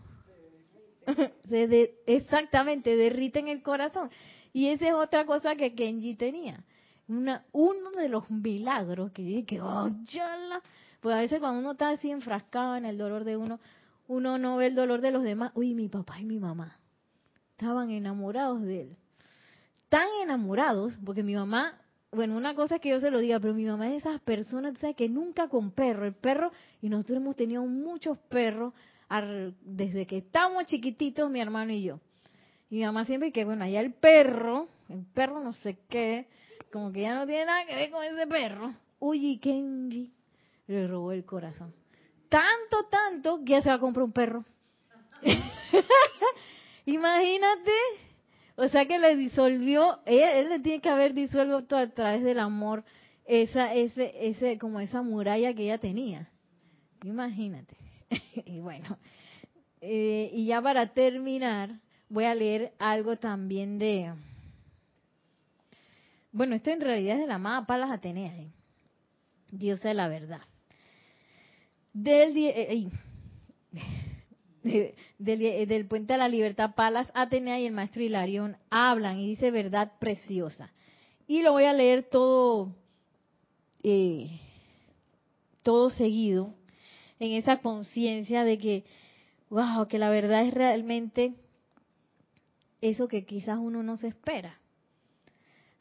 Se de, exactamente, derriten el corazón. Y esa es otra cosa que Kenji tenía. Una, uno de los milagros que yo dije, oh, la Pues a veces cuando uno está así enfrascado en el dolor de uno, uno no ve el dolor de los demás. Uy, mi papá y mi mamá estaban enamorados de él tan enamorados, porque mi mamá, bueno, una cosa es que yo se lo diga, pero mi mamá es de esas personas, ¿sabes? Que nunca con perro, el perro, y nosotros hemos tenido muchos perros desde que estábamos chiquititos, mi hermano y yo. Y mi mamá siempre que, bueno, allá el perro, el perro no sé qué, como que ya no tiene nada que ver con ese perro. Uy, Kenji le robó el corazón. Tanto, tanto, que ya se va a comprar un perro. Imagínate o sea que le disolvió, él, le tiene que haber disuelto a través del amor esa, ese, ese, como esa muralla que ella tenía. Imagínate. y bueno, eh, y ya para terminar, voy a leer algo también de, bueno, esto en realidad es de la amada Palas Atenea, ¿eh? diosa de la verdad. Del, eh, del, Puente a la Libertad, Palas, Atenea y el maestro Hilarión hablan y dice verdad preciosa. Y lo voy a leer todo, eh, todo seguido, en esa conciencia de que, wow, que la verdad es realmente eso que quizás uno no se espera.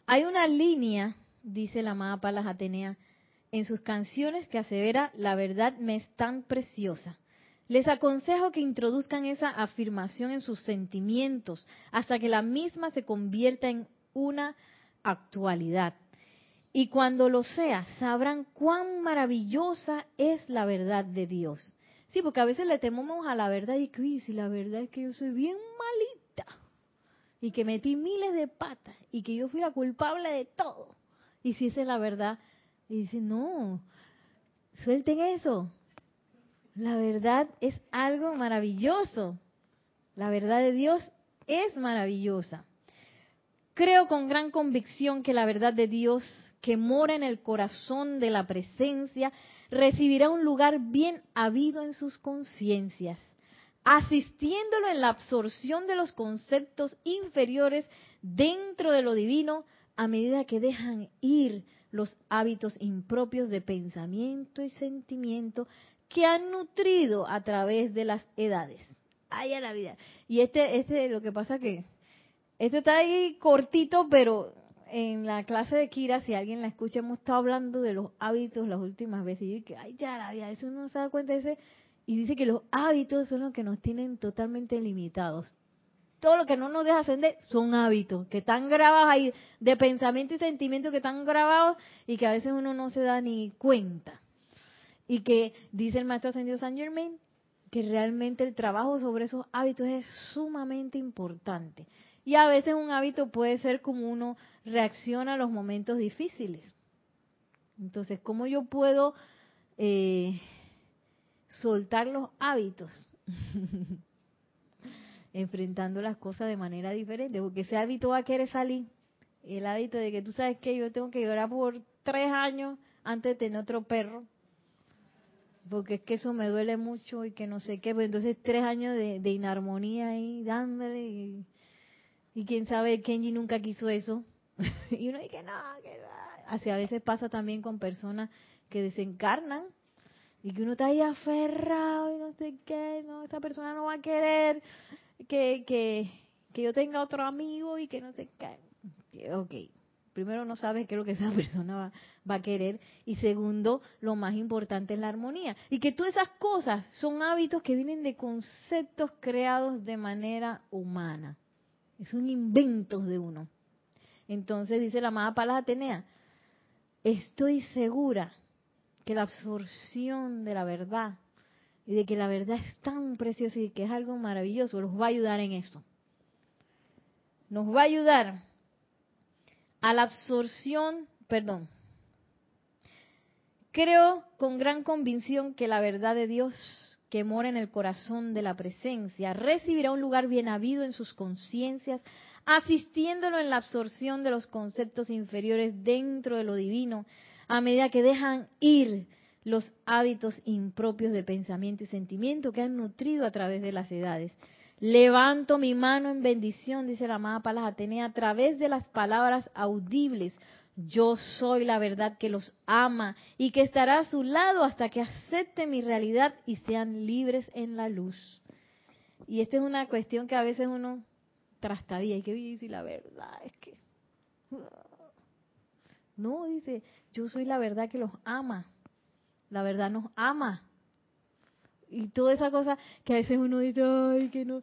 Hay una línea, dice la amada Palas Atenea, en sus canciones que asevera, la verdad me es tan preciosa. Les aconsejo que introduzcan esa afirmación en sus sentimientos hasta que la misma se convierta en una actualidad. Y cuando lo sea, sabrán cuán maravillosa es la verdad de Dios. Sí, porque a veces le tememos a la verdad y que, si la verdad es que yo soy bien malita y que metí miles de patas y que yo fui la culpable de todo. Y si esa es la verdad, y dice, no, suelten eso. La verdad es algo maravilloso. La verdad de Dios es maravillosa. Creo con gran convicción que la verdad de Dios que mora en el corazón de la presencia recibirá un lugar bien habido en sus conciencias, asistiéndolo en la absorción de los conceptos inferiores dentro de lo divino a medida que dejan ir los hábitos impropios de pensamiento y sentimiento que han nutrido a través de las edades. Ay, a la vida. Y este, este, lo que pasa que, este está ahí cortito, pero en la clase de Kira, si alguien la escucha, hemos estado hablando de los hábitos las últimas veces. Y que, ay, ya la vida, eso no se da cuenta de ese. Y dice que los hábitos son los que nos tienen totalmente limitados. Todo lo que no nos deja ascender son hábitos que están grabados ahí, de pensamiento y sentimiento que están grabados y que a veces uno no se da ni cuenta. Y que dice el maestro ascendido San Germain que realmente el trabajo sobre esos hábitos es sumamente importante. Y a veces un hábito puede ser como uno reacciona a los momentos difíciles. Entonces, ¿cómo yo puedo eh, soltar los hábitos? Enfrentando las cosas de manera diferente, porque ese hábito va a querer salir. El hábito de que tú sabes que yo tengo que llorar por tres años antes de tener otro perro, porque es que eso me duele mucho y que no sé qué, pues entonces tres años de, inarmonía ahí dándole y quién sabe, Kenji nunca quiso eso. y uno dice, no, que Así a veces pasa también con personas que desencarnan y que uno está ahí aferrado y no sé qué, no, esa persona no va a querer que, que, que yo tenga otro amigo y que no sé qué. Ok, primero no sabes qué es lo que esa persona va, va, a querer y segundo, lo más importante es la armonía. Y que todas esas cosas son hábitos que vienen de conceptos creados de manera humana. Es un invento de uno. Entonces dice la amada Palas Atenea, estoy segura que la absorción de la verdad y de que la verdad es tan preciosa y que es algo maravilloso, los va a ayudar en eso. Nos va a ayudar a la absorción, perdón, creo con gran convicción que la verdad de Dios que mora en el corazón de la presencia, recibirá un lugar bien habido en sus conciencias, asistiéndolo en la absorción de los conceptos inferiores dentro de lo divino, a medida que dejan ir los hábitos impropios de pensamiento y sentimiento que han nutrido a través de las edades. Levanto mi mano en bendición, dice la amada Palas Atenea, a través de las palabras audibles, yo soy la verdad que los ama y que estará a su lado hasta que acepte mi realidad y sean libres en la luz. Y esta es una cuestión que a veces uno trastabilla y que dice la verdad es que no dice yo soy la verdad que los ama la verdad nos ama y toda esa cosa que a veces uno dice, ay, que no,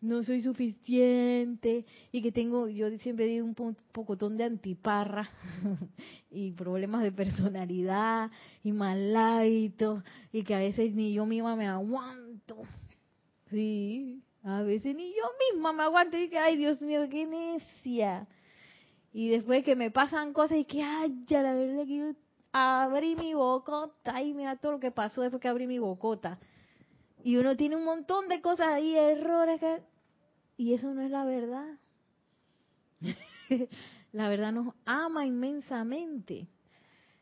no soy suficiente y que tengo, yo siempre digo un pocotón de antiparra y problemas de personalidad y mal hábitos y que a veces ni yo misma me aguanto. Sí, a veces ni yo misma me aguanto y que, ay, Dios mío, qué necia. Y después que me pasan cosas y que, ay, ya la verdad que yo abrí mi bocota y mira todo lo que pasó después que abrí mi bocota y uno tiene un montón de cosas ahí, errores, y eso no es la verdad. la verdad nos ama inmensamente.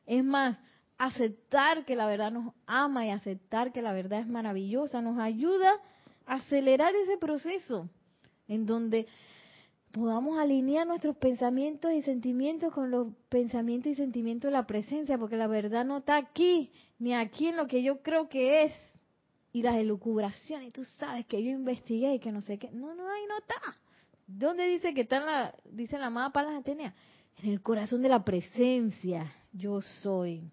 Es más, aceptar que la verdad nos ama y aceptar que la verdad es maravillosa nos ayuda a acelerar ese proceso en donde podamos alinear nuestros pensamientos y sentimientos con los pensamientos y sentimientos de la presencia, porque la verdad no está aquí, ni aquí en lo que yo creo que es, y las elucubraciones, tú sabes que yo investigué y que no sé qué. No, no, ahí no está. ¿Dónde dice que está la, dice la amada Palas Atenea? En el corazón de la presencia, yo soy.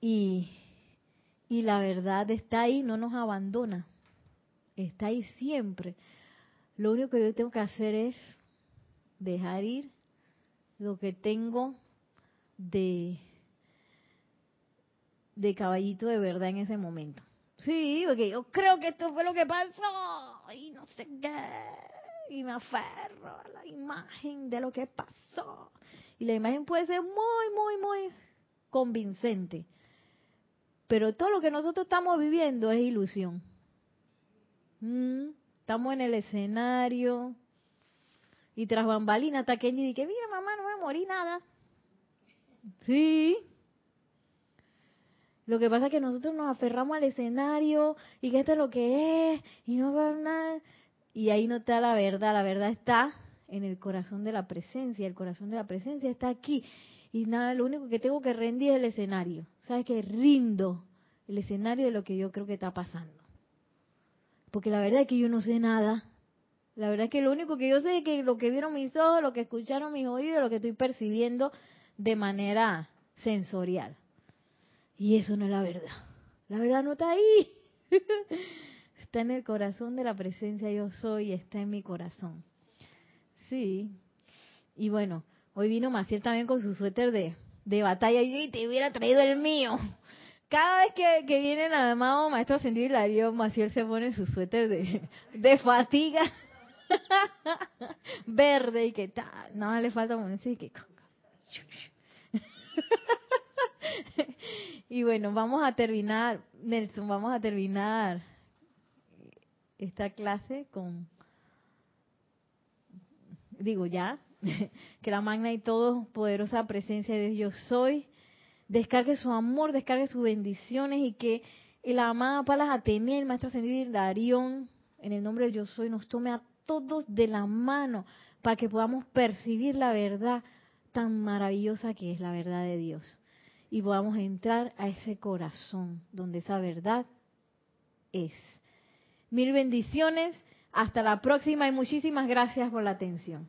Y, y la verdad está ahí, no nos abandona. Está ahí siempre. Lo único que yo tengo que hacer es dejar ir lo que tengo de, de caballito de verdad en ese momento. Sí, porque yo creo que esto fue lo que pasó y no sé qué. Y me aferro a la imagen de lo que pasó. Y la imagen puede ser muy, muy, muy convincente. Pero todo lo que nosotros estamos viviendo es ilusión. Mm, estamos en el escenario. Y tras bambalina está Kenji y dice, mira mamá, no voy a morir nada. Sí, lo que pasa es que nosotros nos aferramos al escenario y que esto es lo que es y no va nada. Y ahí no está la verdad. La verdad está en el corazón de la presencia. El corazón de la presencia está aquí. Y nada, lo único que tengo que rendir es el escenario. ¿Sabes qué? Rindo el escenario de lo que yo creo que está pasando. Porque la verdad es que yo no sé nada. La verdad es que lo único que yo sé es que lo que vieron mis ojos, lo que escucharon mis oídos, lo que estoy percibiendo de manera sensorial. Y eso no es la verdad. La verdad no está ahí. Está en el corazón de la presencia yo soy, está en mi corazón. Sí. Y bueno, hoy vino Maciel también con su suéter de, de batalla y te hubiera traído el mío. Cada vez que, que viene la amado Maestro Ascendido Hilario, Maciel se pone su suéter de, de fatiga verde y que tal. No le falta un que y bueno, vamos a terminar, Nelson, vamos a terminar esta clase con, digo ya, que la magna y todo poderosa presencia de Dios yo soy, descargue su amor, descargue sus bendiciones y que la amada Palas Atenea, el Maestro Ascendido Darión, en el nombre de yo soy, nos tome a todos de la mano para que podamos percibir la verdad tan maravillosa que es la verdad de Dios y podamos entrar a ese corazón donde esa verdad es. Mil bendiciones, hasta la próxima y muchísimas gracias por la atención.